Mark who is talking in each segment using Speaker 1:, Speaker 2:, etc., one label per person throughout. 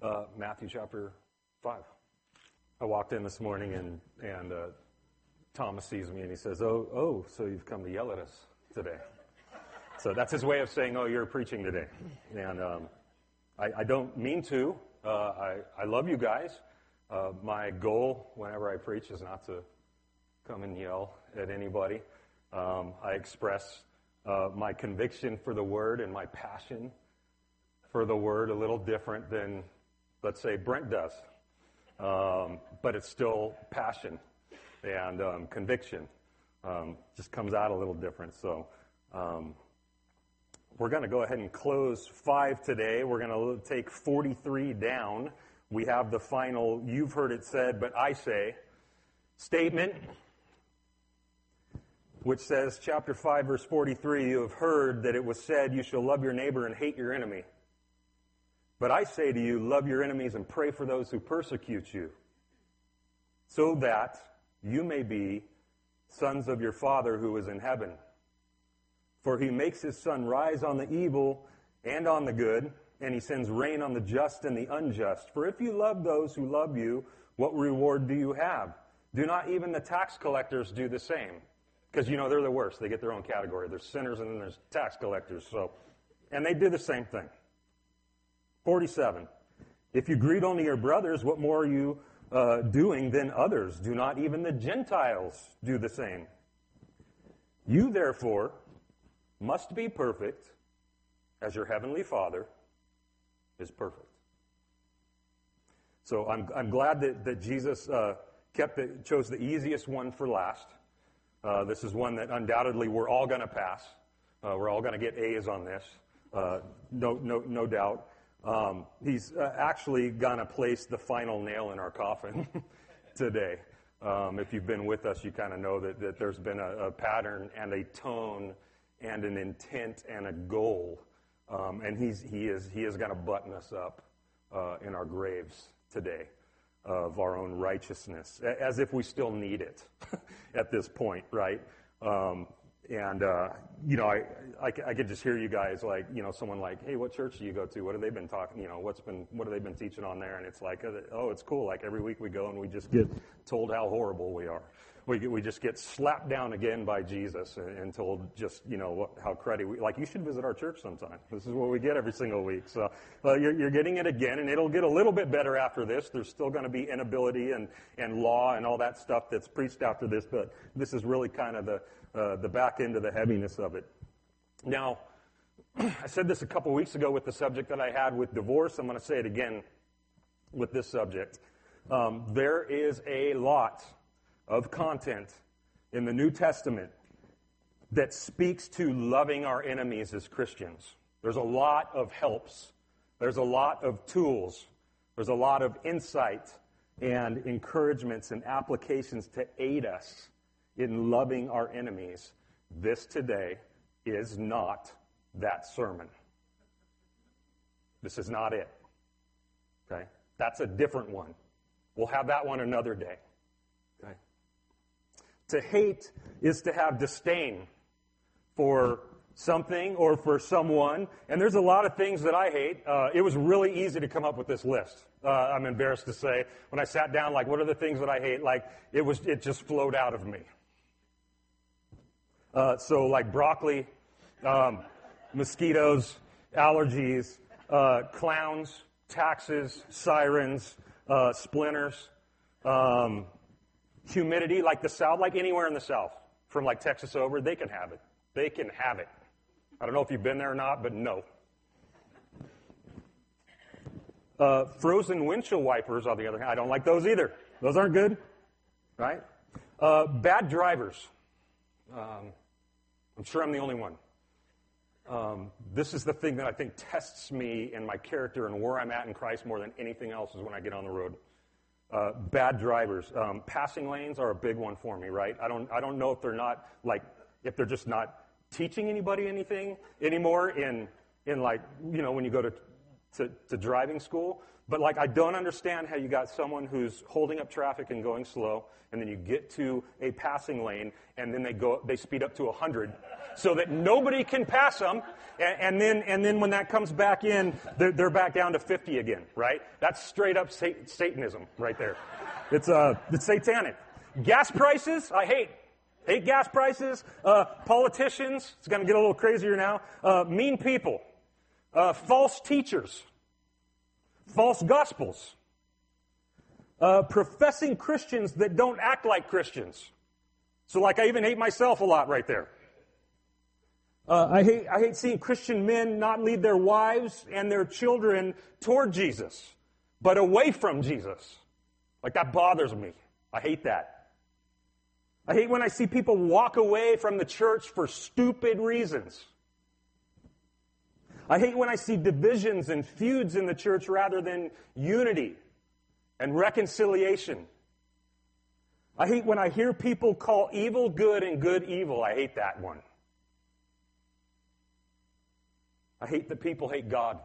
Speaker 1: Uh, Matthew chapter 5. I walked in this morning and, and uh, Thomas sees me and he says, oh, oh, so you've come to yell at us today. So that's his way of saying, oh, you're preaching today. And um, I, I, don't mean to. Uh, I, I love you guys. Uh, my goal whenever I preach is not to come and yell at anybody. Um, I express uh, my conviction for the word and my passion for the word a little different than, let's say, Brent does. Um, but it's still passion and um, conviction. Um, just comes out a little different. So um, we're going to go ahead and close five today. We're going to take 43 down. We have the final, you've heard it said, but I say, statement, which says, chapter 5, verse 43, you have heard that it was said, you shall love your neighbor and hate your enemy. But I say to you, love your enemies and pray for those who persecute you, so that you may be sons of your Father who is in heaven. For he makes his sun rise on the evil and on the good, and he sends rain on the just and the unjust. For if you love those who love you, what reward do you have? Do not even the tax collectors do the same? Because, you know, they're the worst. They get their own category. There's sinners and then there's tax collectors. So, and they do the same thing. 47. If you greet only your brothers, what more are you uh, doing than others? Do not even the Gentiles do the same? You, therefore, must be perfect as your heavenly Father is perfect. So I'm, I'm glad that, that Jesus uh, kept the, chose the easiest one for last. Uh, this is one that undoubtedly we're all going to pass. Uh, we're all going to get A's on this, uh, no, no, no doubt. Um, he's uh, actually going to place the final nail in our coffin today. Um, if you've been with us, you kind of know that, that there's been a, a, pattern and a tone and an intent and a goal. Um, and he's, he is, he is going to button us up uh, in our graves today of our own righteousness, as if we still need it at this point, right? Um, and, uh, you know, I, I, I, could just hear you guys like, you know, someone like, hey, what church do you go to? What have they been talking, you know, what's been, what have they been teaching on there? And it's like, uh, oh, it's cool. Like every week we go and we just get told how horrible we are. We, we just get slapped down again by Jesus and, and told just, you know, what, how cruddy we, like you should visit our church sometime. This is what we get every single week. So, uh, you're, you're getting it again and it'll get a little bit better after this. There's still going to be inability and, and law and all that stuff that's preached after this, but this is really kind of the, uh, the back end of the heaviness of it. Now, I said this a couple weeks ago with the subject that I had with divorce. I'm going to say it again with this subject. Um, there is a lot of content in the New Testament that speaks to loving our enemies as Christians. There's a lot of helps. There's a lot of tools. There's a lot of insight and encouragements and applications to aid us in loving our enemies. This today is not that sermon. This is not it. Okay? That's a different one. We'll have that one another day. Okay? To hate is to have disdain for something or for someone. And there's a lot of things that I hate. Uh, it was really easy to come up with this list. Uh, I'm embarrassed to say. When I sat down, like, what are the things that I hate? Like, it was, it just flowed out of me. Uh, so, like broccoli, um, mosquitoes, allergies, uh, clowns, taxes, sirens, uh, splinters, um, humidity, like the South, like anywhere in the South, from like Texas over, they can have it. They can have it. I don't know if you've been there or not, but no. Uh, frozen windshield wipers, on the other hand, I don't like those either. Those aren't good, right? Uh, bad drivers. Um, I'm sure I'm the only one. Um, this is the thing that I think tests me and my character and where I'm at in Christ more than anything else is when I get on the road. Uh, bad drivers. Um, passing lanes are a big one for me, right? I don't, I don't know if they're not like, if they're just not teaching anybody anything anymore in, in like, you know, when you go to to, to driving school. But like, I don't understand how you got someone who's holding up traffic and going slow, and then you get to a passing lane, and then they go, they speed up to 100, so that nobody can pass them, and, and then, and then when that comes back in, they're, they're, back down to 50 again, right? That's straight up Satanism right there. It's, uh, it's satanic. Gas prices, I hate. Hate gas prices. Uh, politicians, it's going to get a little crazier now. Uh, mean people. Uh, false teachers false gospels, uh, professing Christians that don't act like Christians. So, like, I even hate myself a lot right there. Uh, I, hate, I hate seeing Christian men not lead their wives and their children toward Jesus, but away from Jesus. Like, that bothers me. I hate that. I hate when I see people walk away from the church for stupid reasons. I hate when I see divisions and feuds in the church rather than unity and reconciliation. I hate when I hear people call evil good and good evil. I hate that one. I hate that people hate God.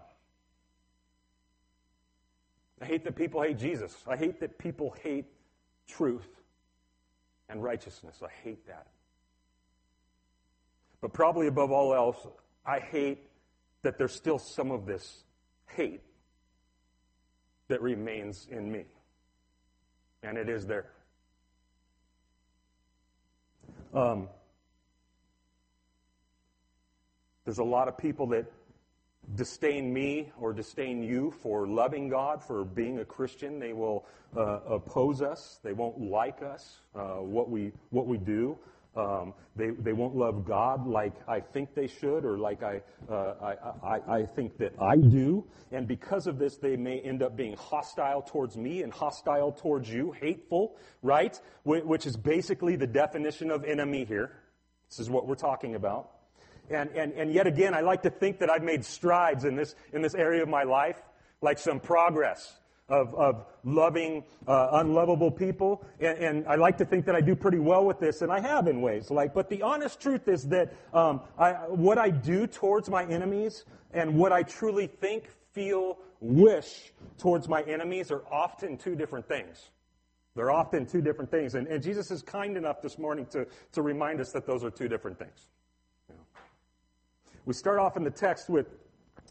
Speaker 1: I hate that people hate Jesus. I hate that people hate truth and righteousness. I hate that. But probably above all else, I hate that there's still some of this hate that remains in me. And it is there. Um, there's a lot of people that disdain me or disdain you for loving God, for being a Christian. They will uh, oppose us. They won't like us, uh, what, we, what we do. Um, they, they won't love God like I think they should or like I, uh, I, I, I, think that I do. And because of this, they may end up being hostile towards me and hostile towards you, hateful, right? Which is basically the definition of enemy here. This is what we're talking about. And, and, and yet again, I like to think that I've made strides in this, in this area of my life, like some progress of, of loving uh, unlovable people. And, and, I like to think that I do pretty well with this, and I have in ways. Like, but the honest truth is that um, I, what I do towards my enemies and what I truly think, feel, wish towards my enemies are often two different things. They're often two different things. And, and Jesus is kind enough this morning to, to remind us that those are two different things. We start off in the text with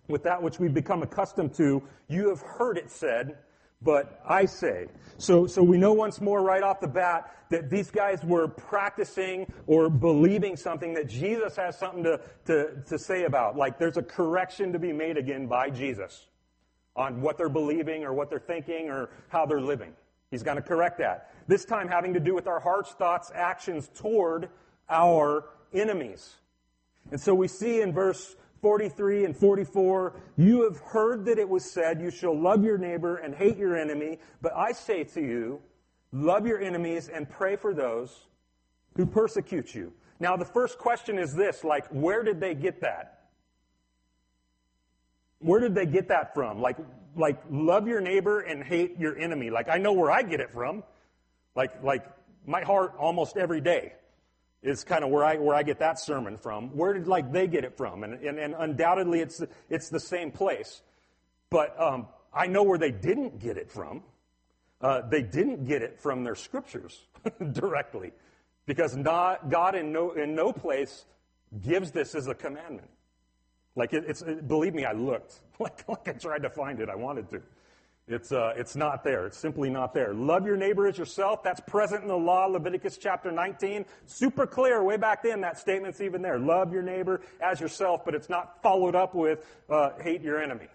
Speaker 1: with that which we've become accustomed to. You have heard it said, but I say. So, so we know once more right off the bat that these guys were practicing or believing something that Jesus has something to, to, to say about. Like there's a correction to be made again by Jesus on what they're believing or what they're thinking or how they're living. He's going to correct that. This time having to do with our hearts, thoughts, actions toward our enemies. And so we see in verse 43 and 44, you have heard that it was said, you shall love your neighbor and hate your enemy. But I say to you, love your enemies and pray for those who persecute you. Now, the first question is this, like, where did they get that? Where did they get that from? Like, like, love your neighbor and hate your enemy. Like, I know where I get it from. Like, like, my heart almost every day is kind of where I, where I get that sermon from. Where did like they get it from? And, and, and undoubtedly it's, it's the same place. But um, I know where they didn't get it from. Uh, they didn't get it from their scriptures directly. Because not, God in no, in no place gives this as a commandment. Like it, it's, it, believe me, I looked. Like, like I tried to find it. I wanted to. It's, uh, it's not there. It's simply not there. Love your neighbor as yourself. That's present in the law, Leviticus chapter 19. Super clear way back then. That statement's even there. Love your neighbor as yourself, but it's not followed up with uh, hate your enemy.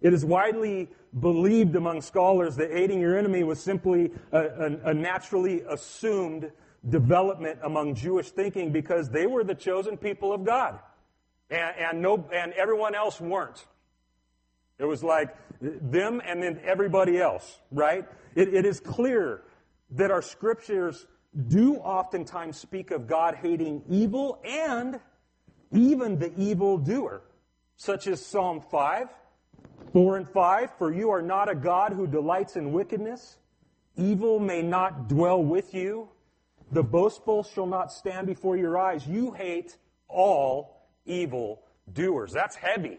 Speaker 1: It is widely believed among scholars that hating your enemy was simply a, a, a naturally assumed development among Jewish thinking because they were the chosen people of God and, and, no, and everyone else weren't. It was like them and then everybody else, right? It, it is clear that our scriptures do oftentimes speak of God hating evil and even the evil doer, such as Psalm 5, 4 and 5. For you are not a God who delights in wickedness. Evil may not dwell with you. The boastful shall not stand before your eyes. You hate all evil doers. That's heavy.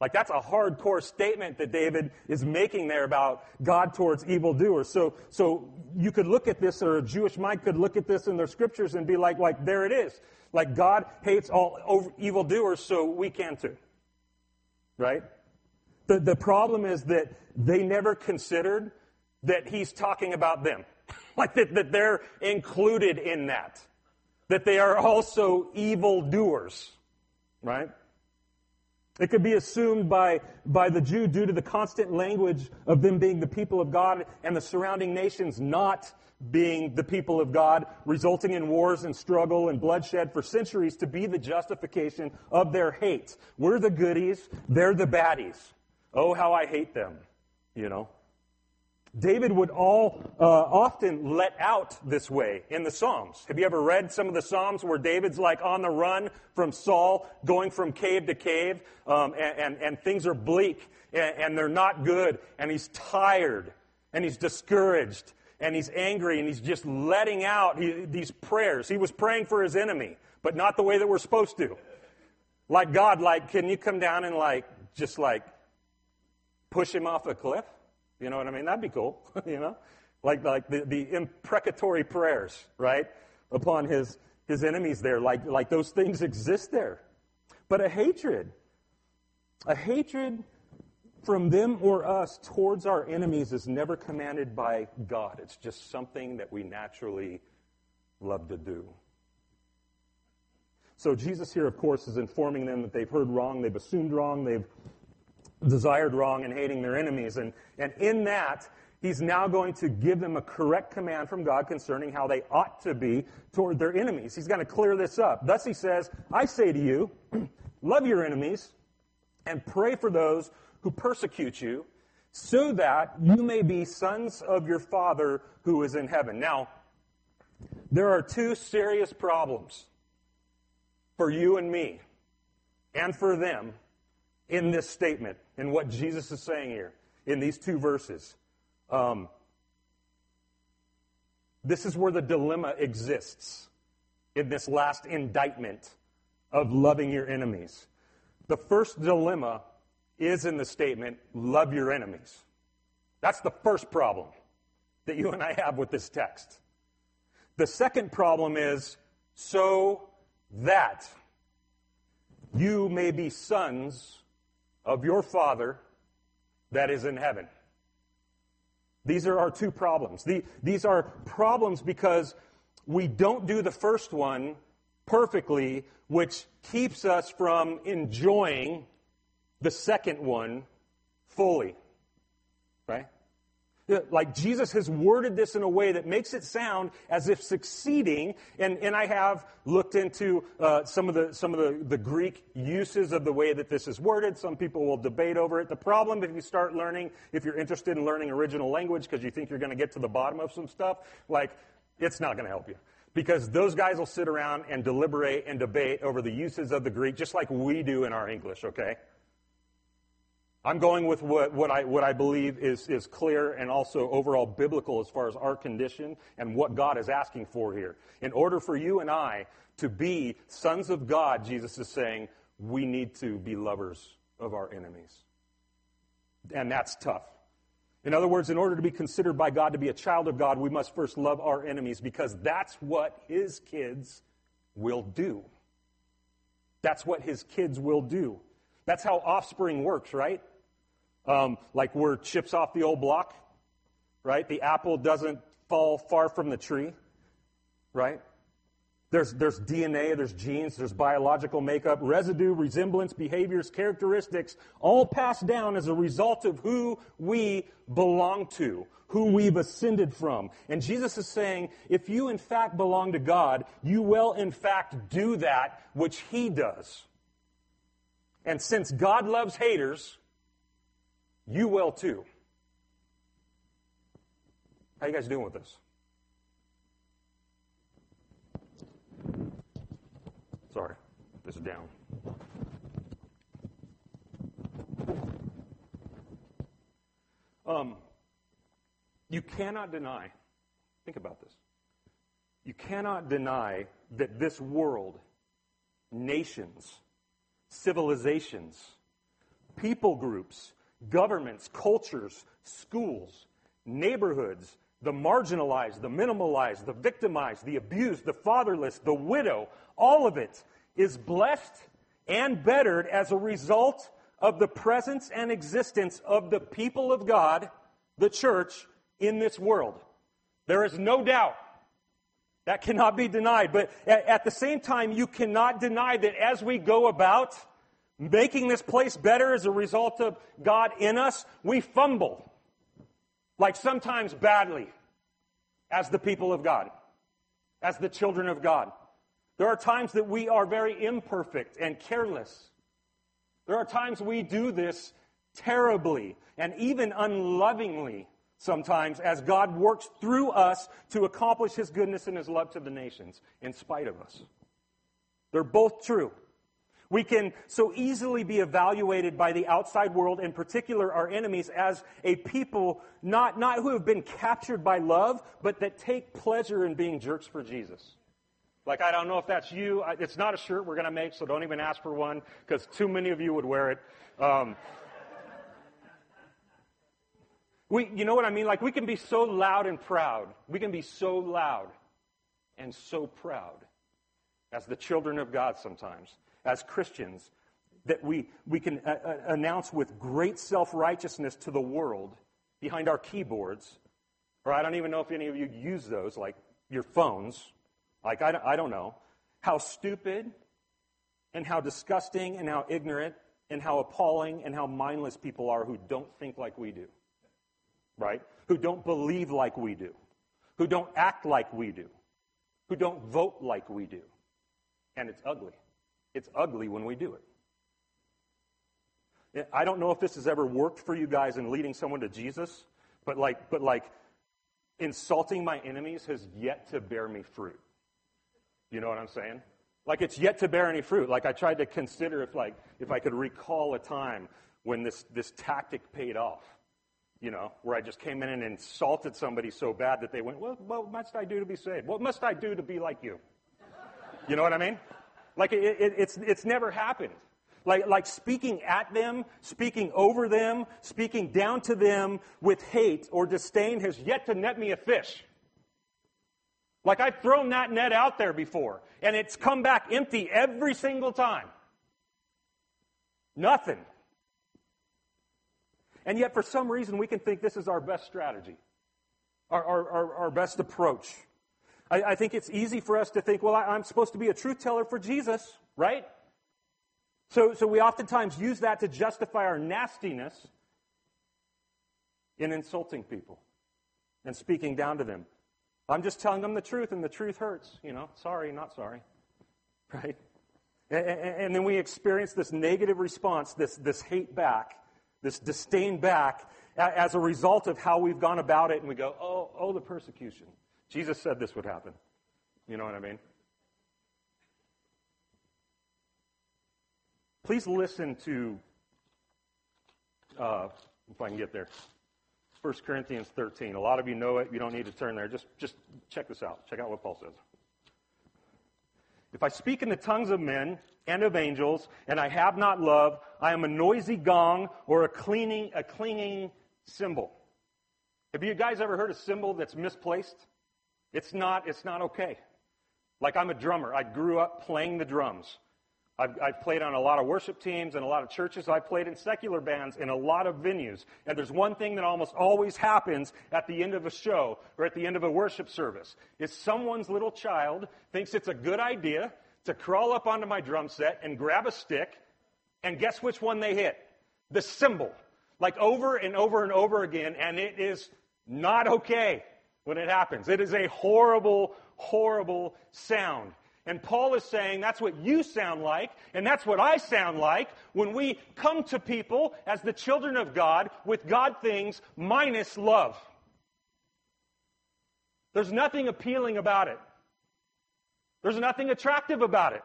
Speaker 1: Like that's a hardcore statement that David is making there about God towards evildoers. So, so you could look at this, or a Jewish mind could look at this in their scriptures and be like, like there it is. Like God hates all evildoers, so we can too. Right? The, the problem is that they never considered that he's talking about them. like that, that they're included in that. That they are also evildoers. Right? It could be assumed by, by the Jew due to the constant language of them being the people of God and the surrounding nations not being the people of God, resulting in wars and struggle and bloodshed for centuries to be the justification of their hate. We're the goodies, they're the baddies. Oh, how I hate them, you know. David would all uh, often let out this way in the Psalms. Have you ever read some of the Psalms where David's like on the run from Saul, going from cave to cave, um, and, and, and, things are bleak and, and they're not good, and he's tired and he's discouraged and he's angry and he's just letting out these prayers. He was praying for his enemy, but not the way that we're supposed to. Like God, like, can you come down and like, just like push him off a cliff? You know what I mean? That'd be cool, you know? Like, like the, the imprecatory prayers, right? Upon his, his enemies there. Like, like those things exist there. But a hatred, a hatred from them or us towards our enemies is never commanded by God. It's just something that we naturally love to do. So Jesus here, of course, is informing them that they've heard wrong, they've assumed wrong, they've desired wrong and hating their enemies. And, and in that, he's now going to give them a correct command from God concerning how they ought to be toward their enemies. He's going to clear this up. Thus he says, I say to you, love your enemies and pray for those who persecute you, so that you may be sons of your Father who is in heaven. Now, there are two serious problems for you and me and for them in this statement, in what Jesus is saying here, in these two verses. Um, this is where the dilemma exists in this last indictment of loving your enemies. The first dilemma is in the statement, love your enemies. That's the first problem that you and I have with this text. The second problem is, so that you may be sons of your Father that is in heaven. These are our two problems. These are problems because we don't do the first one perfectly, which keeps us from enjoying the second one fully. Right? Like Jesus has worded this in a way that makes it sound as if succeeding, and, and I have looked into uh, some of, the, some of the, the Greek uses of the way that this is worded. Some people will debate over it. The problem, if you start learning, if you're interested in learning original language because you think you're going to get to the bottom of some stuff, like, it's not going to help you. Because those guys will sit around and deliberate and debate over the uses of the Greek just like we do in our English, okay? I'm going with what, what, I, what I believe is, is clear and also overall biblical as far as our condition and what God is asking for here. In order for you and I to be sons of God, Jesus is saying, we need to be lovers of our enemies. And that's tough. In other words, in order to be considered by God to be a child of God, we must first love our enemies because that's what his kids will do. That's what his kids will do. That's how offspring works, right? Um, like we're chips off the old block, right? The apple doesn't fall far from the tree, right? There's, there's DNA, there's genes, there's biological makeup, residue, resemblance, behaviors, characteristics, all passed down as a result of who we belong to, who we've ascended from. And Jesus is saying, if you in fact belong to God, you will in fact do that which He does. And since God loves haters, you will too. How you guys doing with this? Sorry, this is down. Um, you cannot deny, think about this. You cannot deny that this world, nations, civilizations, people groups, governments, cultures, schools, neighborhoods, the marginalized, the minimalized, the victimized, the abused, the fatherless, the widow, all of it is blessed and bettered as a result of the presence and existence of the people of God, the church, in this world. There is no doubt. That cannot be denied. But at, the same time, you cannot deny that as we go about making this place better as a result of God in us, we fumble. Like sometimes badly as the people of God, as the children of God. There are times that we are very imperfect and careless. There are times we do this terribly and even unlovingly sometimes as God works through us to accomplish his goodness and his love to the nations in spite of us. They're both true. We can so easily be evaluated by the outside world, in particular our enemies, as a people not, not who have been captured by love, but that take pleasure in being jerks for Jesus. Like, I don't know if that's you. It's not a shirt we're going to make, so don't even ask for one, because too many of you would wear it. Um, we, you know what I mean? Like, we can be so loud and proud. We can be so loud and so proud as the children of God sometimes as Christians that we, we can uh, uh, announce with great self righteousness to the world behind our keyboards. Or I don't even know if any of you use those, like your phones. Like, I don't, I don't know. How stupid and how disgusting and how ignorant and how appalling and how mindless people are who don't think like we do. Right? Who don't believe like we do. Who don't act like we do. Who don't vote like we do. And it's ugly. It's ugly when we do it. I don't know if this has ever worked for you guys in leading someone to Jesus, but like, but like, insulting my enemies has yet to bear me fruit. You know what I'm saying? Like it's yet to bear any fruit. Like I tried to consider if like if I could recall a time when this this tactic paid off. You know, where I just came in and insulted somebody so bad that they went, well, what must I do to be saved? What must I do to be like you? You know what I mean? Like it, it, it's, it's never happened. Like, like speaking at them, speaking over them, speaking down to them with hate or disdain has yet to net me a fish. Like I've thrown that net out there before, and it's come back empty every single time. Nothing. And yet, for some reason, we can think this is our best strategy, our, our, our, our best approach. I, I think it's easy for us to think, well, I, I'm supposed to be a truth teller for Jesus, right? So, so we oftentimes use that to justify our nastiness in insulting people and speaking down to them. I'm just telling them the truth, and the truth hurts. You know, sorry, not sorry. Right? And, and then we experience this negative response, this, this hate back, this disdain back, as a result of how we've gone about it, and we go, oh, oh, the persecution. Jesus said this would happen. You know what I mean? Please listen to, uh, if I can get there, 1 Corinthians 13. A lot of you know it. You don't need to turn there. Just, just check this out. Check out what Paul says. If I speak in the tongues of men and of angels, and I have not love, I am a noisy gong or a cleaning, a clinging cymbal. Have you guys ever heard a cymbal that's misplaced? It's not, it's not okay. Like I'm a drummer. I grew up playing the drums. I've, I've, played on a lot of worship teams and a lot of churches. I've played in secular bands in a lot of venues. And there's one thing that almost always happens at the end of a show or at the end of a worship service is someone's little child thinks it's a good idea to crawl up onto my drum set and grab a stick and guess which one they hit? The cymbal. Like over and over and over again, and it is not okay when it happens. It is a horrible, horrible sound. And Paul is saying that's what you sound like, and that's what I sound like when we come to people as the children of God with God things minus love. There's nothing appealing about it. There's nothing attractive about it.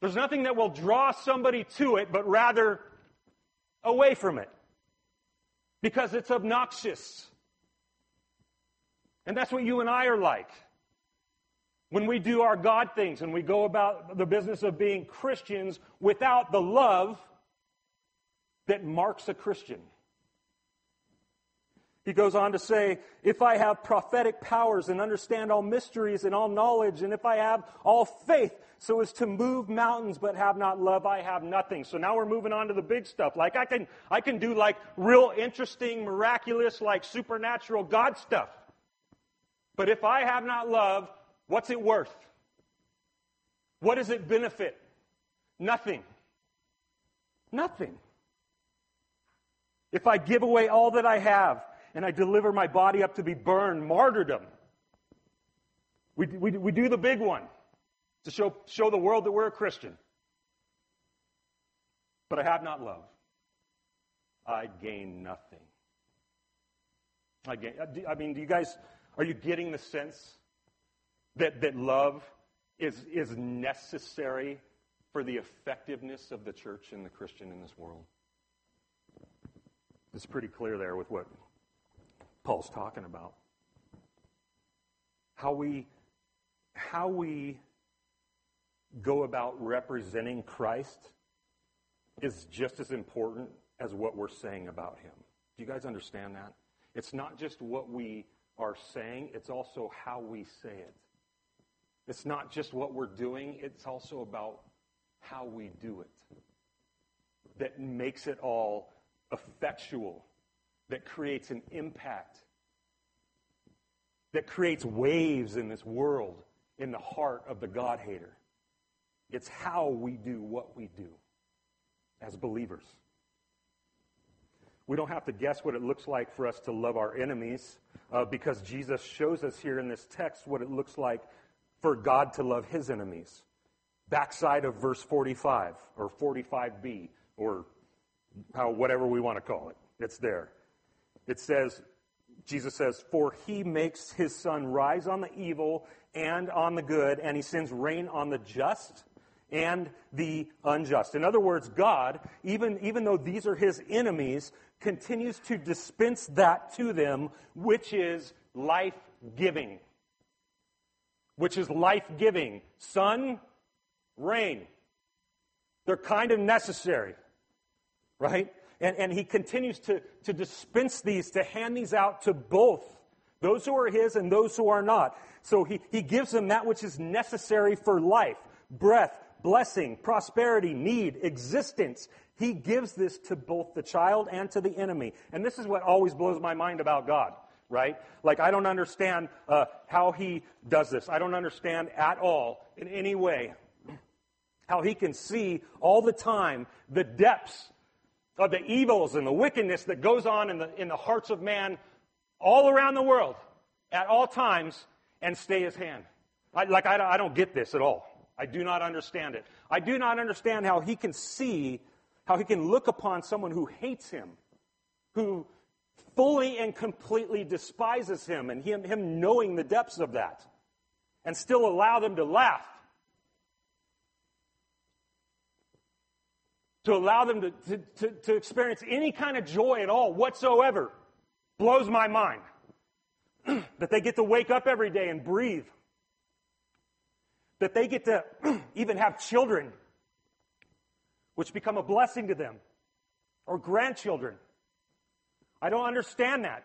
Speaker 1: There's nothing that will draw somebody to it, but rather away from it. Because it's obnoxious. And that's what you and I are like. when we do our God things and we go about the business of being Christians without the love that marks a Christian. He goes on to say, if I have prophetic powers and understand all mysteries and all knowledge, and if I have all faith so as to move mountains but have not love, I have nothing. So now we're moving on to the big stuff. Like I can, I can do like real interesting, miraculous, like supernatural God stuff. But if I have not love, What's it worth? What does it benefit? Nothing. Nothing. If I give away all that I have and I deliver my body up to be burned, martyrdom, we, we, we do the big one to show, show the world that we're a Christian. But I have not love. I gain nothing. I gain, I mean, do you guys, are you getting the sense that, that love is, is necessary for the effectiveness of the church and the Christian in this world. It's pretty clear there with what Paul's talking about. How we, how we go about representing Christ is just as important as what we're saying about him. Do you guys understand that? It's not just what we are saying, it's also how we say it. It's not just what we're doing, it's also about how we do it that makes it all effectual, that creates an impact, that creates waves in this world in the heart of the God hater. It's how we do what we do as believers. We don't have to guess what it looks like for us to love our enemies uh, because Jesus shows us here in this text what it looks like for God to love his enemies. Backside of verse 45 or 45b or how whatever we want to call it. It's there. It says Jesus says, "For he makes his sun rise on the evil and on the good, and he sends rain on the just and the unjust." In other words, God, even even though these are his enemies, continues to dispense that to them, which is life-giving which is life giving. Sun, rain. They're kind of necessary, right? And, and he continues to, to dispense these, to hand these out to both those who are his and those who are not. So he, he gives them that which is necessary for life breath, blessing, prosperity, need, existence. He gives this to both the child and to the enemy. And this is what always blows my mind about God right? Like, I don't understand uh, how he does this. I don't understand at all, in any way, how he can see all the time the depths of the evils and the wickedness that goes on in the, in the hearts of man all around the world at all times and stay his hand. I, like, I, I don't get this at all. I do not understand it. I do not understand how he can see, how he can look upon someone who hates him, who fully and completely despises him and him, him knowing the depths of that and still allow them to laugh. To allow them to, to, to, to experience any kind of joy at all whatsoever blows my mind. that they get to wake up every day and breathe. That they get to even have children, which become a blessing to them, or grandchildren I don't understand that.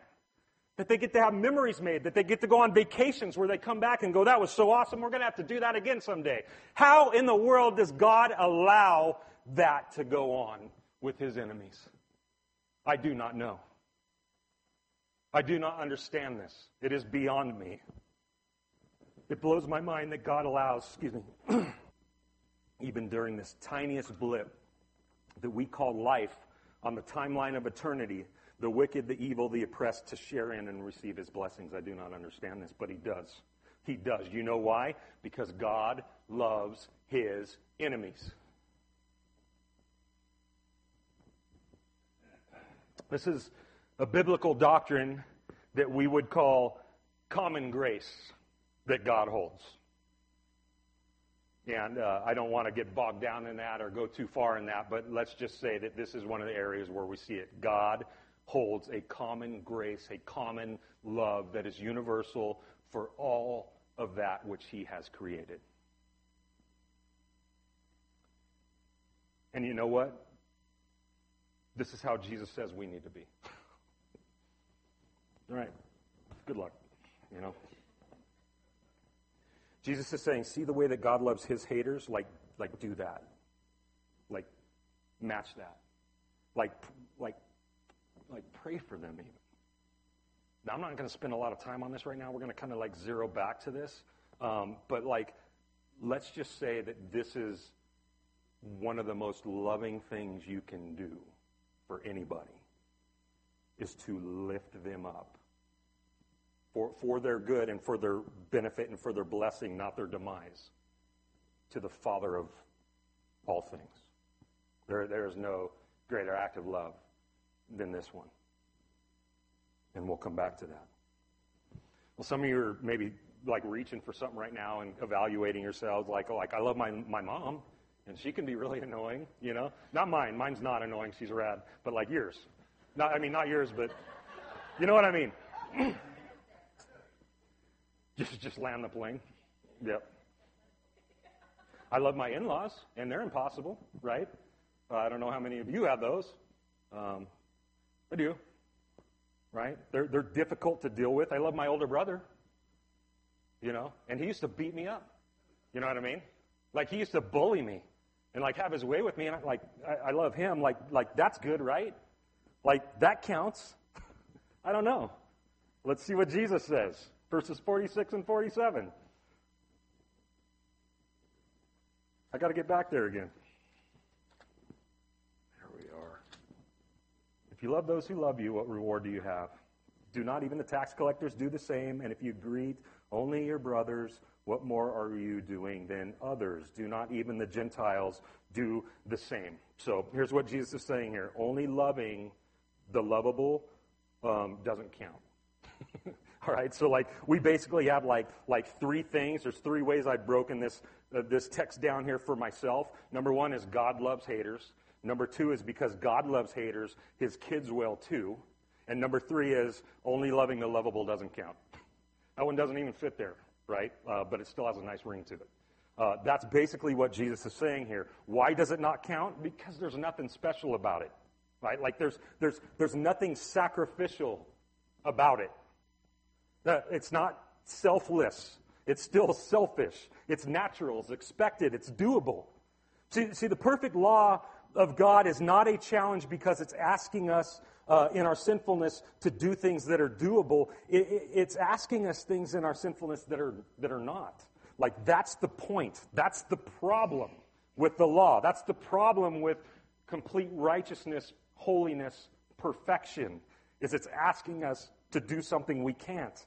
Speaker 1: That they get to have memories made, that they get to go on vacations where they come back and go, that was so awesome, we're going to have to do that again someday. How in the world does God allow that to go on with his enemies? I do not know. I do not understand this. It is beyond me. It blows my mind that God allows, excuse me, even during this tiniest blip that we call life on the timeline of eternity, the wicked, the evil, the oppressed to share in and receive his blessings. I do not understand this, but he does. He does. You know why? Because God loves his enemies. This is a biblical doctrine that we would call common grace that God holds. And uh, I don't want to get bogged down in that or go too far in that, but let's just say that this is one of the areas where we see it. God holds a common grace, a common love that is universal for all of that which he has created. And you know what? This is how Jesus says we need to be. All right. Good luck. You know? Jesus is saying, see the way that God loves his haters? Like, like do that. Like, match that. Like, like, like pray for them even. Now, I'm not going to spend a lot of time on this right now. We're going to kind of like zero back to this. Um, but like, let's just say that this is one of the most loving things you can do for anybody is to lift them up for, for their good and for their benefit and for their blessing, not their demise, to the Father of all things. There, there is no greater act of love than this one. And we'll come back to that. Well, some of you are maybe like reaching for something right now and evaluating yourselves like, like I love my, my mom and she can be really annoying, you know. Not mine. Mine's not annoying. She's rad. But like yours. Not, I mean, not yours, but you know what I mean. just, just land the plane. Yep. I love my in-laws, and they're impossible, right? Uh, I don't know how many of you have those. Um, I do, right? They're they're difficult to deal with. I love my older brother, you know, and he used to beat me up. You know what I mean? Like he used to bully me and like have his way with me. And I, like, I, I love him. Like, like that's good, right? Like that counts. I don't know. Let's see what Jesus says. Verses 46 and 47. I got to get back there again. There we are. If you love those who love you, what reward do you have? Do not even the tax collectors do the same? And if you greet only your brothers, what more are you doing than others? Do not even the Gentiles do the same? So here's what Jesus is saying here only loving the lovable um, doesn't count. All right, so like we basically have like like three things. There's three ways I've broken this uh, this text down here for myself. Number one is God loves haters. Number two is because God loves haters, His kids will too. And number three is only loving the lovable doesn't count. That one doesn't even fit there right? Uh, but it still has a nice ring to it. Uh, that's basically what Jesus is saying here. Why does it not count? Because there's nothing special about it, right? Like there's there's there's nothing sacrificial about it. It's not selfless. It's still selfish. It's natural. It's expected. It's doable. See, see, the perfect law of God is not a challenge because it's asking us uh, in our sinfulness to do things that are doable. It, it, it's asking us things in our sinfulness that are, that are not. Like, that's the point. That's the problem with the law. That's the problem with complete righteousness, holiness, perfection, is it's asking us to do something we can't.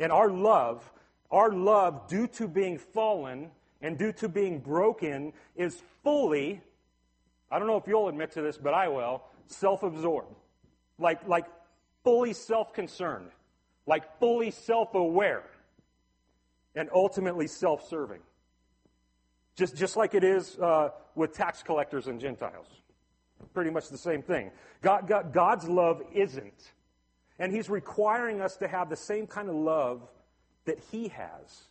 Speaker 1: And our love, our love due to being fallen and due to being broken is fully, I don't know if you'll admit to this, but I will, self absorbed like, like fully self concerned, like fully self aware, and ultimately self serving. Just, just like it is uh, with tax collectors and Gentiles. Pretty much the same thing. God, God, God's love isn't. And He's requiring us to have the same kind of love that He has.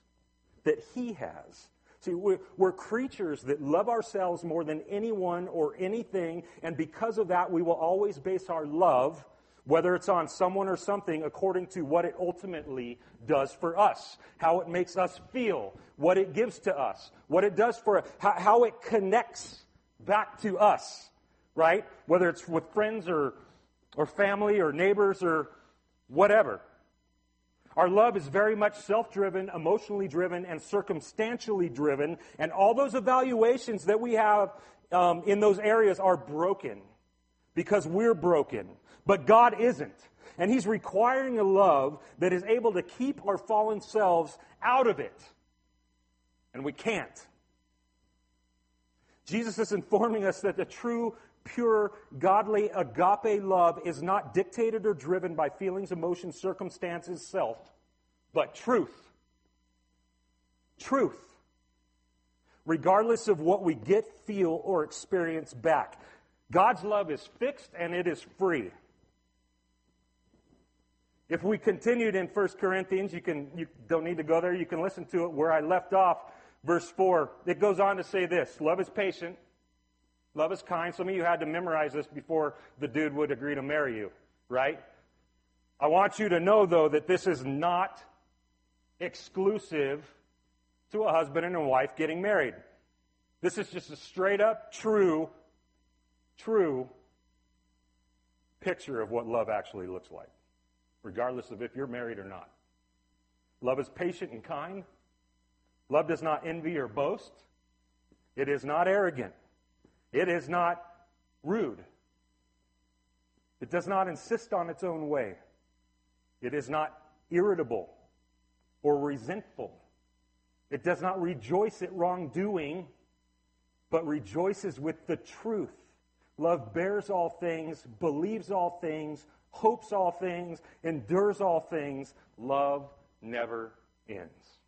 Speaker 1: That He has. See, we're, we're, creatures that love ourselves more than anyone or anything, and because of that, we will always base our love, whether it's on someone or something, according to what it ultimately does for us, how it makes us feel, what it gives to us, what it does for how, how it connects back to us, right? Whether it's with friends or, or family or neighbors or whatever. Our love is very much self driven, emotionally driven, and circumstantially driven. And all those evaluations that we have um, in those areas are broken because we're broken. But God isn't. And He's requiring a love that is able to keep our fallen selves out of it. And we can't. Jesus is informing us that the true pure, godly, agape love is not dictated or driven by feelings, emotions, circumstances, self, but truth. Truth. Regardless of what we get, feel, or experience back. God's love is fixed and it is free. If we continued in 1 Corinthians, you can you don't need to go there, you can listen to it where I left off, verse 4. It goes on to say this love is patient, love is kind. Some of you had to memorize this before the dude would agree to marry you, right? I want you to know though that this is not exclusive to a husband and a wife getting married. This is just a straight up true, true picture of what love actually looks like regardless of if you're married or not. Love is patient and kind. Love does not envy or boast. It is not arrogant. It is not rude. It does not insist on its own way. It is not irritable or resentful. It does not rejoice at wrongdoing, but rejoices with the truth. Love bears all things, believes all things, hopes all things, endures all things. Love never ends.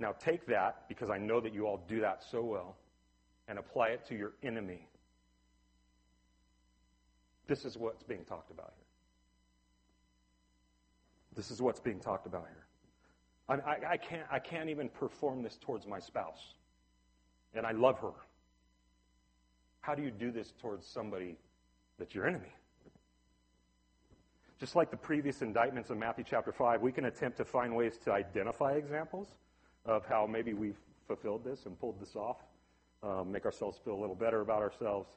Speaker 1: Now take that, because I know that you all do that so well, and apply it to your enemy. This is what's being talked about here. This is what's being talked about here. I, I, I, can't, I can't even perform this towards my spouse, and I love her. How do you do this towards somebody that's your enemy? Just like the previous indictments in Matthew chapter 5, we can attempt to find ways to identify examples of how maybe we've fulfilled this and pulled this off, um, make ourselves feel a little better about ourselves,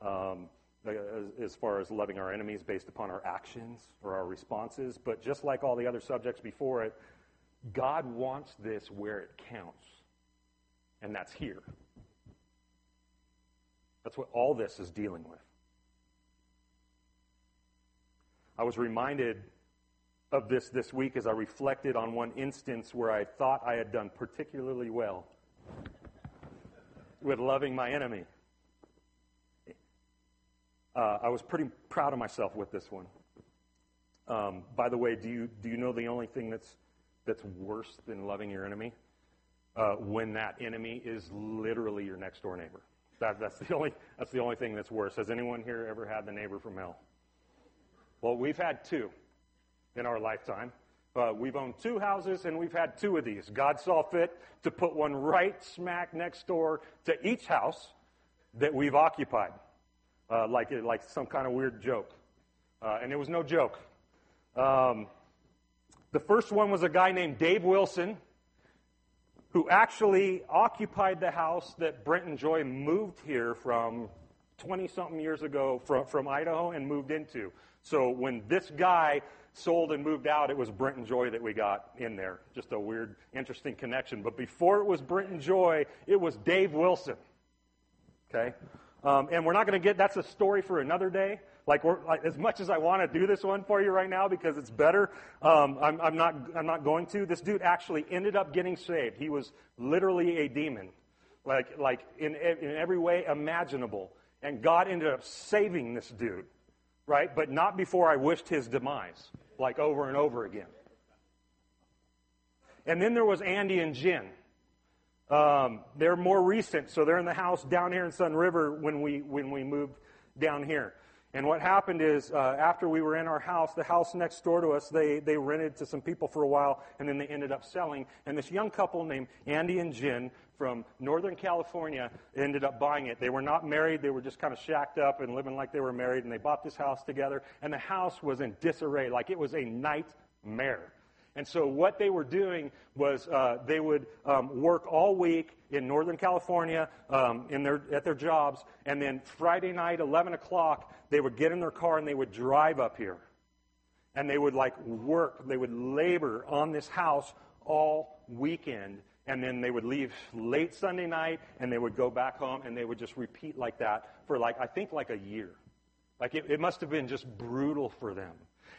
Speaker 1: um, as, as far as loving our enemies based upon our actions or our responses. But just like all the other subjects before it, God wants this where it counts, and that's here. That's what all this is dealing with. I was reminded of this this week as I reflected on one instance where I thought I had done particularly well with loving my enemy. Uh, I was pretty proud of myself with this one. Um, by the way, do you, do you know the only thing that's, that's worse than loving your enemy? Uh, when that enemy is literally your next door neighbor. That, that's, the only, that's the only thing that's worse. Has anyone here ever had the neighbor from hell? Well, we've had two in our lifetime. Uh, we've owned two houses and we've had two of these. God saw fit to put one right smack next door to each house that we've occupied, uh, like, like some kind of weird joke. Uh, and it was no joke. Um, the first one was a guy named Dave Wilson, who actually occupied the house that Brent and Joy moved here from 20 something years ago from, from Idaho and moved into. So when this guy sold and moved out, it was Brent and Joy that we got in there. Just a weird, interesting connection. But before it was Brent and Joy, it was Dave Wilson. Okay? Um, and we're not going to get, that's a story for another day. Like, like, as much as I want to do this one for you right now because it's better, um, I'm, I'm, not, I'm not going to. This dude actually ended up getting saved. He was literally a demon, like, like in, in every way imaginable. And God ended up saving this dude right? But not before I wished his demise, like over and over again. And then there was Andy and Jen. Um, they're more recent, so they're in the house down here in Sunriver when we when we moved down here. And what happened is, uh, after we were in our house, the house next door to us, they, they rented to some people for a while, and then they ended up selling. And this young couple named Andy and Jen from Northern California ended up buying it. They were not married, they were just kind of shacked up and living like they were married, and they bought this house together. And the house was in disarray, like it was a nightmare. And so what they were doing was uh, they would um, work all week in Northern California um, in their, at their jobs, and then Friday night, 11 o'clock, they would get in their car and they would drive up here. And they would like work, they would labor on this house all weekend. And then they would leave late Sunday night and they would go back home and they would just repeat like that for like, I think like a year. Like it, it must have been just brutal for them.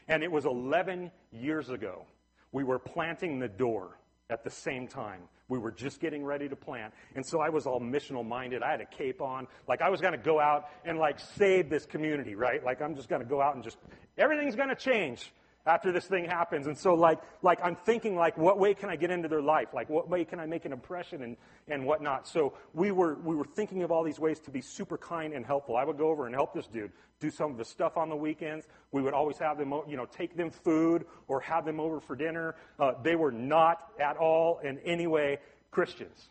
Speaker 1: And it was 11 years ago we were planting the door at the same time. We were just getting ready to plant. And so I was all missional minded. I had a cape on. Like I was going to go out and like save this community, right? Like I'm just going to go out and just, everything's going to change. After this thing happens. And so, like, like I'm thinking, like, what way can I get into their life? Like, what way can I make an impression and, and whatnot? So we were, we were thinking of all these ways to be super kind and helpful. I would go over and help this dude do some of the stuff on the weekends. We would always have them, you know, take them food or have them over for dinner. Uh, they were not at all in any way Christians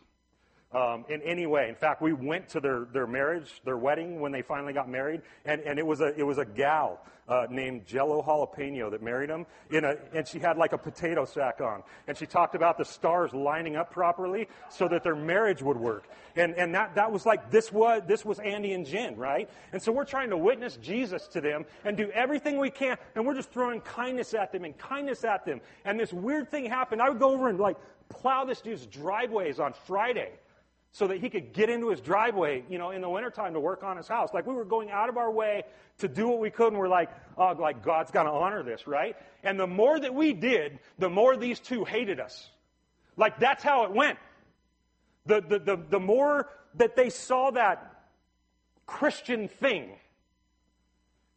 Speaker 1: um, in any way. In fact, we went to their, their marriage, their wedding when they finally got married, and, and it was a it was a gal uh, named Jello Jalapeno that married him. In a, and she had like a potato sack on, and she talked about the stars lining up properly so that their marriage would work. And and that that was like this was this was Andy and Jen, right? And so we're trying to witness Jesus to them and do everything we can, and we're just throwing kindness at them and kindness at them. And this weird thing happened. I would go over and like plow this dude's driveways on Friday so that he could get into his driveway, you know, in the wintertime to work on his house. Like we were going out of our way to do what we could, and we're like, oh, like God's got to honor this, right? And the more that we did, the more these two hated us. Like that's how it went. The, the, the, the more that they saw that Christian thing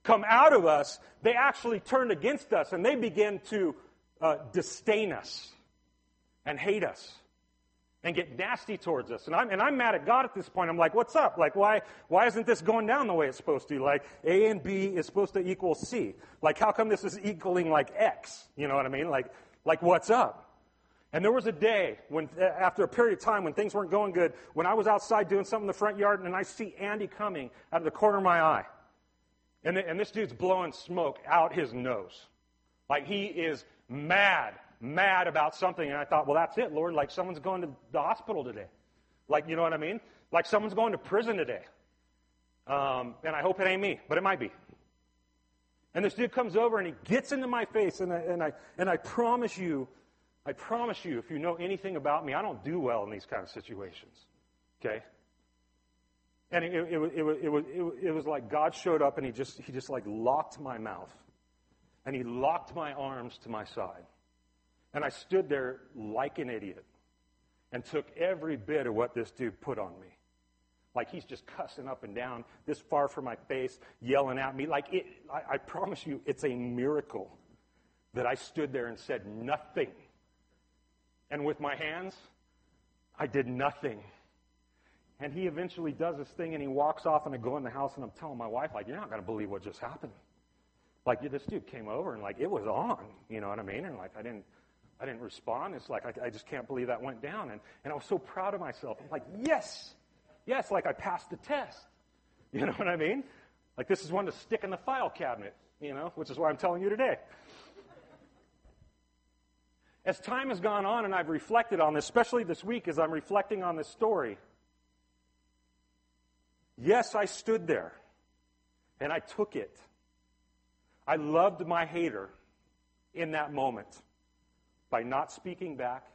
Speaker 1: come out of us, they actually turned against us and they began to uh, disdain us and hate us and get nasty towards us. And I'm, and I'm mad at God at this point. I'm like, what's up? Like, why, why isn't this going down the way it's supposed to? Like, A and B is supposed to equal C. Like, how come this is equaling like X? You know what I mean? Like, like what's up? And there was a day when, after a period of time when things weren't going good, when I was outside doing something in the front yard and I see Andy coming out of the corner of my eye. And, the, and this dude's blowing smoke out his nose. Like he is mad mad about something, and I thought, well, that's it, Lord. Like someone's going to the hospital today. Like, you know what I mean? Like someone's going to prison today. Um, and I hope it ain't me, but it might be. And this dude comes over and he gets into my face, and I, and I, and I promise you, I promise you, if you know anything about me, I don't do well in these kind of situations. Okay? And it, it, it, it, it, was, it, was like God showed up and he just, he just like locked my mouth. And he locked my arms to my side. And I stood there like an idiot and took every bit of what this dude put on me. Like he's just cussing up and down this far from my face, yelling at me. Like, it, I, I promise you, it's a miracle that I stood there and said nothing. And with my hands, I did nothing. And he eventually does this thing and he walks off and I go in the house and I'm telling my wife, like, you're not going to believe what just happened. Like, this dude came over and, like, it was on. You know what I mean? And, like, I didn't, I didn't respond. It's like, I, I, just can't believe that went down. And, and I was so proud of myself. I'm like, yes, yes, like I passed the test. You know what I mean? Like this is one to stick in the file cabinet, you know, which is why I'm telling you today. As time has gone on and I've reflected on this, especially this week as I'm reflecting on this story, yes, I stood there and I took it. I loved my hater in that moment by not speaking back,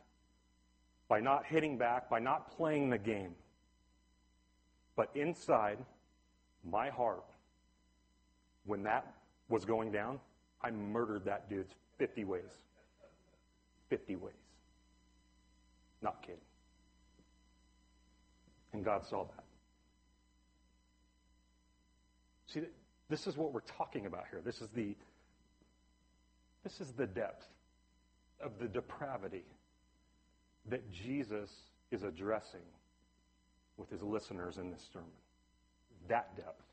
Speaker 1: by not hitting back, by not playing the game. But inside my heart, when that was going down, I murdered that dude 50 ways. 50 ways. Not kidding. And God saw that. See, this is what we're talking about here. This is the this is the depth of the depravity that Jesus is addressing with his listeners in this sermon. That depth.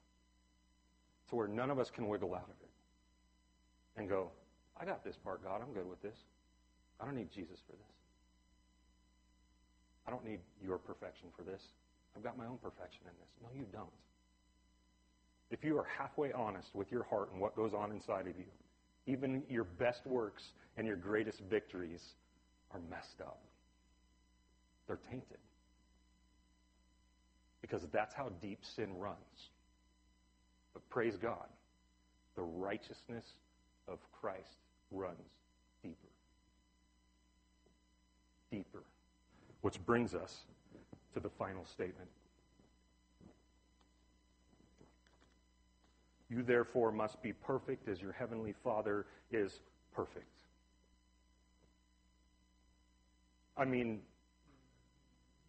Speaker 1: To where none of us can wiggle out of it and go, I got this part, God. I'm good with this. I don't need Jesus for this. I don't need your perfection for this. I've got my own perfection in this. No, you don't. If you are halfway honest with your heart and what goes on inside of you, even your best works and your greatest victories are messed up. They're tainted. Because that's how deep sin runs. But praise God, the righteousness of Christ runs deeper. Deeper. Which brings us to the final statement. You therefore must be perfect as your heavenly Father is perfect. I mean,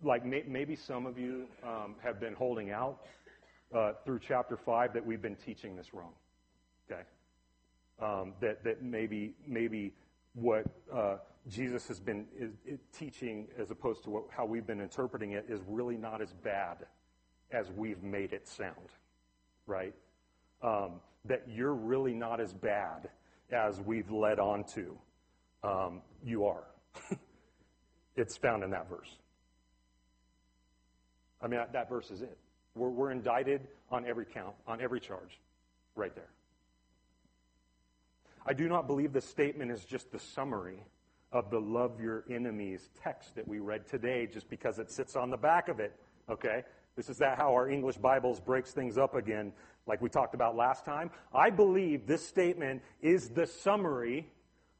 Speaker 1: like may, maybe some of you um, have been holding out uh, through chapter 5 that we've been teaching this wrong. Okay? um, that, that maybe, maybe what uh, Jesus has been is, is teaching, as opposed to what, how we've been interpreting it, is really not as bad as we've made it sound, right? Um, that you're really not as bad as we've led on to. Um, you are. it's found in that verse. I mean, that, verse is it. We're, we're indicted on every count, on every charge, right there. I do not believe this statement is just the summary of the love your enemies text that we read today just because it sits on the back of it. Okay? This is that how our English Bibles breaks things up again, like we talked about last time. I believe this statement is the summary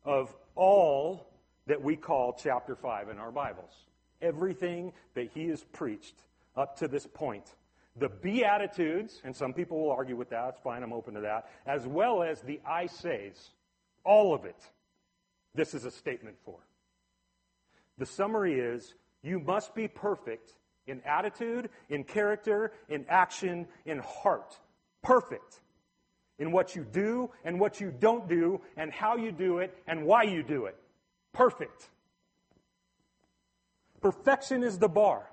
Speaker 1: of all that we call chapter 5 in our Bibles. Everything that he has preached up to this point. The Beatitudes, and some people will argue with that, it's fine, I'm open to that, as well as the I says. All of it. This is a statement for. The summary is you must be perfect in attitude, in character, in action, in heart. Perfect in what you do and what you don't do, and how you do it and why you do it. Perfect. Perfection is the bar.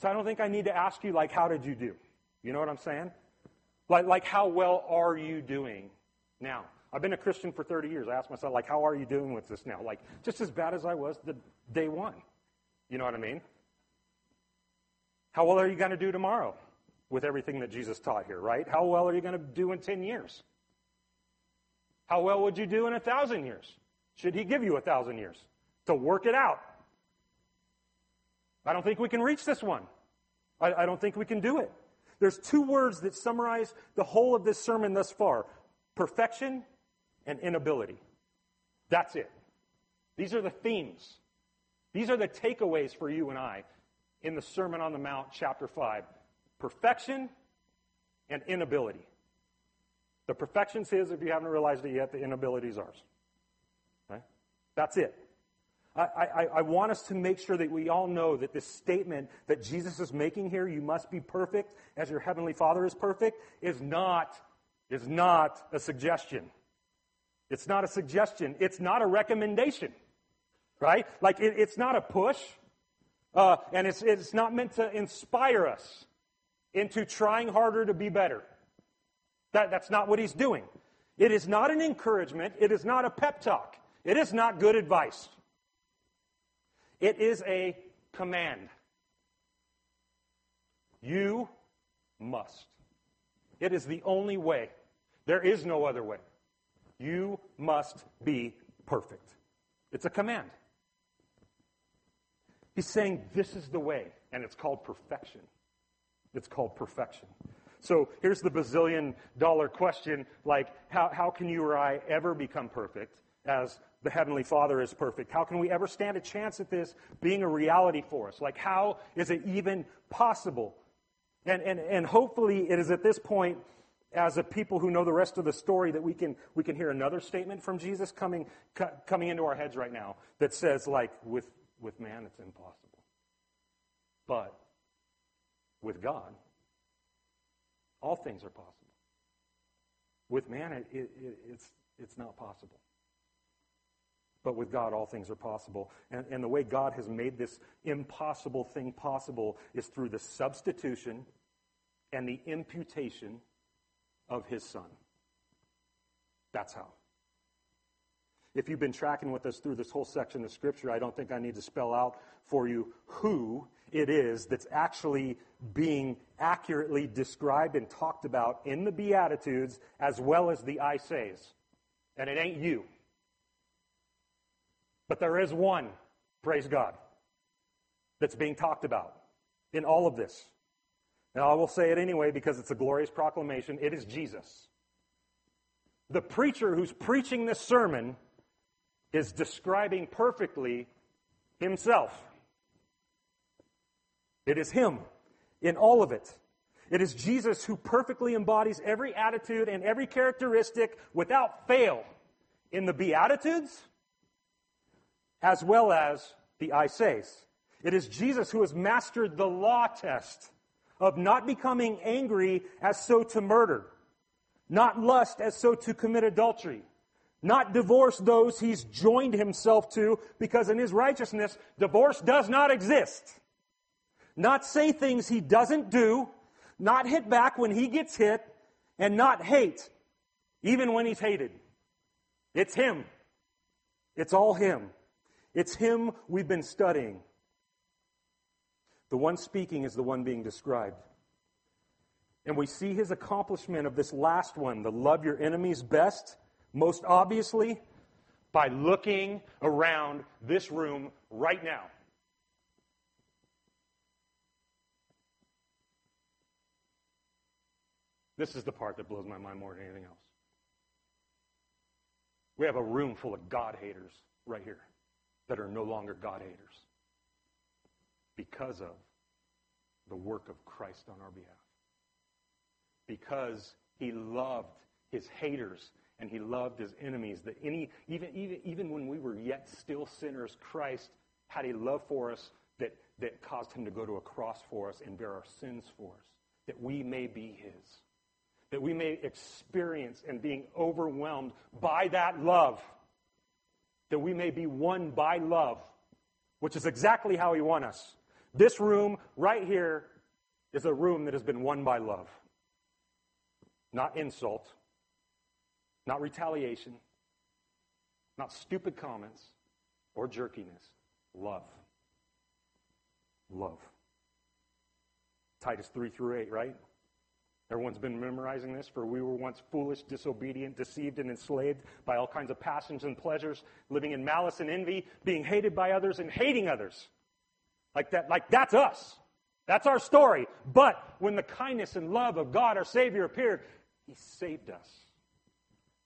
Speaker 1: So I don't think I need to ask you, like, how did you do? You know what I'm saying? Like, like how well are you doing now? I've been a Christian for 30 years. I ask myself, like, how are you doing with this now? Like, just as bad as I was the day one. You know what I mean? How well are you going to do tomorrow with everything that Jesus taught here, right? How well are you going to do in 10 years? How well would you do in a thousand years? Should he give you a thousand years to work it out? I don't think we can reach this one. I, I don't think we can do it. There's two words that summarize the whole of this sermon thus far perfection and inability. That's it. These are the themes. These are the takeaways for you and I in the Sermon on the Mount, chapter 5 perfection and inability. The perfection's his if you haven't realized it yet, the inability is ours. Right? That's it. I, I, I, want us to make sure that we all know that this statement that Jesus is making here, you must be perfect as your heavenly Father is perfect, is not, is not a suggestion. It's not a suggestion. It's not a recommendation. Right? Like, it, it's not a push. Uh, and it's, it's not meant to inspire us into trying harder to be better. That, that's not what he's doing. It is not an encouragement. It is not a pep talk. It is not good advice. It is a command. You must. It is the only way. There is no other way. You must be perfect. It's a command. He's saying this is the way, and it's called perfection. It's called perfection. So here's the bazillion dollar question like, how, how can you or I ever become perfect as the Heavenly Father is perfect? How can we ever stand a chance at this being a reality for us? Like, how is it even possible? And, and, and hopefully, it is at this point, as a people who know the rest of the story, that we can, we can hear another statement from Jesus coming, coming into our heads right now that says, like, with, with man, it's impossible. But with God, all things are possible. With man, it, it, it's, it's not possible. But with God, all things are possible. And, and the way God has made this impossible thing possible is through the substitution and the imputation of his Son. That's how. If you've been tracking with us through this whole section of Scripture, I don't think I need to spell out for you who it is that's actually being accurately described and talked about in the Beatitudes as well as the I says. And it ain't you. But there is one, praise God, that's being talked about in all of this. And I will say it anyway because it's a glorious proclamation. It is Jesus. The preacher who's preaching this sermon is describing perfectly himself. It is him in all of it. It is Jesus who perfectly embodies every attitude and every characteristic without fail in the Beatitudes as well as the I says. It is Jesus who has mastered the law test of not becoming angry as so to murder. not lust as so to commit adultery, not divorce those he's joined himself to, because in his righteousness, divorce does not exist. Not say things he doesn't do, not hit back when he gets hit, and not hate, even when he's hated. It's him. It's all him. It's him we've been studying. The one speaking is the one being described. And we see his accomplishment of this last one, the love your enemies best, most obviously by looking around this room right now. This is the part that blows my mind more than anything else. We have a room full of God haters right here that are no longer God haters because of the work of Christ on our behalf. Because he loved his haters and he loved his enemies. That any, even, even, even when we were yet still sinners, Christ had a love for us that, that caused him to go to a cross for us and bear our sins for us, that we may be his that we may experience and being overwhelmed by that love, that we may be won by love, which is exactly how He wants us. This room right here is a room that has been won by love. Not insult, not retaliation, not stupid comments or jerkiness. Love. Love. Titus 3 through 8, right? Everyone's been memorizing this. For we were once foolish, disobedient, deceived, and enslaved by all kinds of passions and pleasures, living in malice and envy, being hated by others and hating others. Like that, like that's us. That's our story. But when the kindness and love of God, our Savior, appeared, He saved us.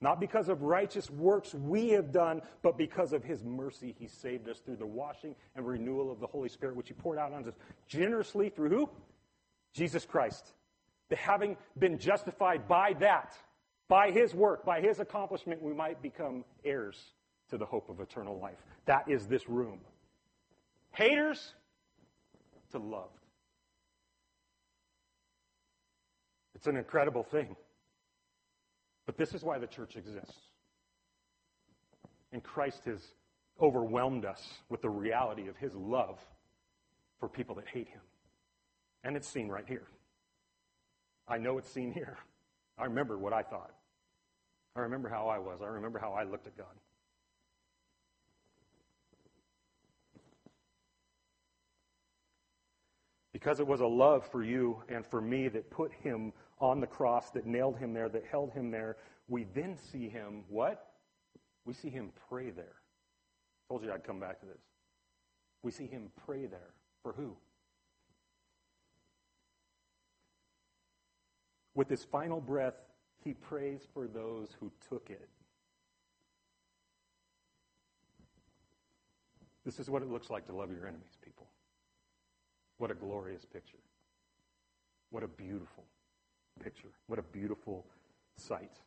Speaker 1: Not because of righteous works we have done, but because of His mercy, He saved us through the washing and renewal of the Holy Spirit, which He poured out on us generously through who? Jesus Christ that having been justified by that, by his work, by his accomplishment, we might become heirs to the hope of eternal life. That is this room. Haters to loved. It's an incredible thing. But this is why the church exists. And Christ has overwhelmed us with the reality of his love for people that hate him. And it's seen right here. I know it's seen here. I remember what I thought. I remember how I was. I remember how I looked at God. Because it was a love for you and for me that put him on the cross, that nailed him there, that held him there, we then see him what? We see him pray there. Told you I'd come back to this. We see him pray there. For who? With his final breath, he prays for those who took it. This is what it looks like to love your enemies, people. What a glorious picture. What a beautiful picture. What a beautiful sight.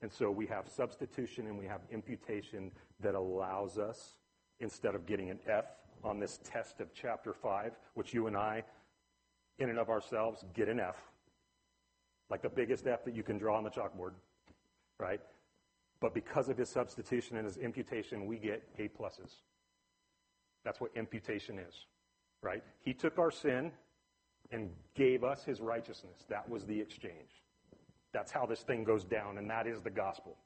Speaker 1: And so we have substitution and we have imputation that allows us, instead of getting an F on this test of chapter 5, which you and I, in and of ourselves, get an F like the biggest F that you can draw on the chalkboard, right? But because of his substitution and his imputation, we get A pluses. That's what imputation is, right? He took our sin and gave us his righteousness. That was the exchange. That's how this thing goes down, and that is the gospel.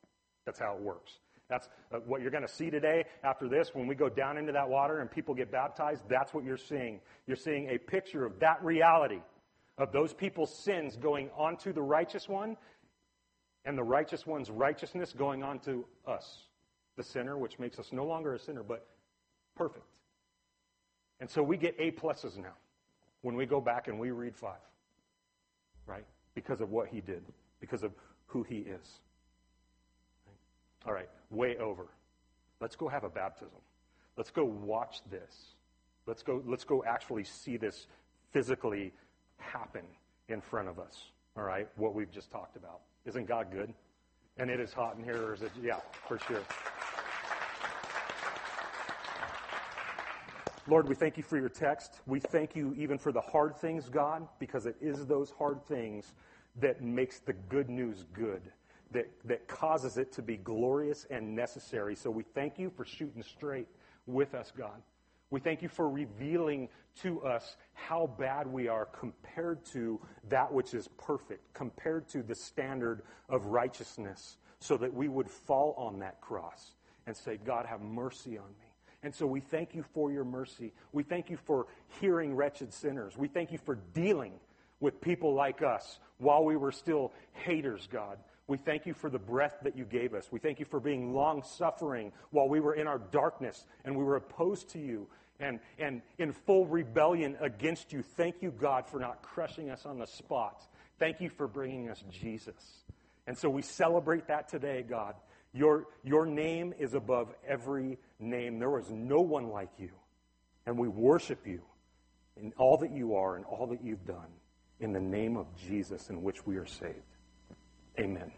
Speaker 1: That's how it works. That's uh, what you're going to see today after this when we go down into that water and people get baptized. That's what you're seeing. You're seeing a picture of that reality of those people's sins going onto the righteous one, and the righteous one's righteousness going onto us, the sinner, which makes us no longer a sinner, but perfect. And so we get A pluses now when we go back and we read five, right? Because of what he did, because of who he is. All right, way over. Let's go have a baptism. Let's go watch this. Let's go, let's go actually see this physically happen in front of us. All right, what we've just talked about. Isn't God good? And it is hot in here, or is it? Yeah, for sure. Lord, we thank you for your text. We thank you even for the hard things, God, because it is those hard things that makes the good news good, that, that causes it to be glorious and necessary. So we thank you for shooting straight with us, God. We thank you for revealing to us how bad we are compared to that which is perfect, compared to the standard of righteousness, so that we would fall on that cross and say, God, have mercy on me. And so we thank you for your mercy. We thank you for hearing wretched sinners. We thank you for dealing with people like us while we were still haters, God. We thank you for the breath that you gave us. We thank you for being long suffering while we were in our darkness and we were opposed to you and, and in full rebellion against you. Thank you, God, for not crushing us on the spot. Thank you for bringing us Jesus. And so we celebrate that today, God. Your, your name is above every name. There was no one like you. And we worship you in all that you are and all that you've done in the name of Jesus in which we are saved. Amen.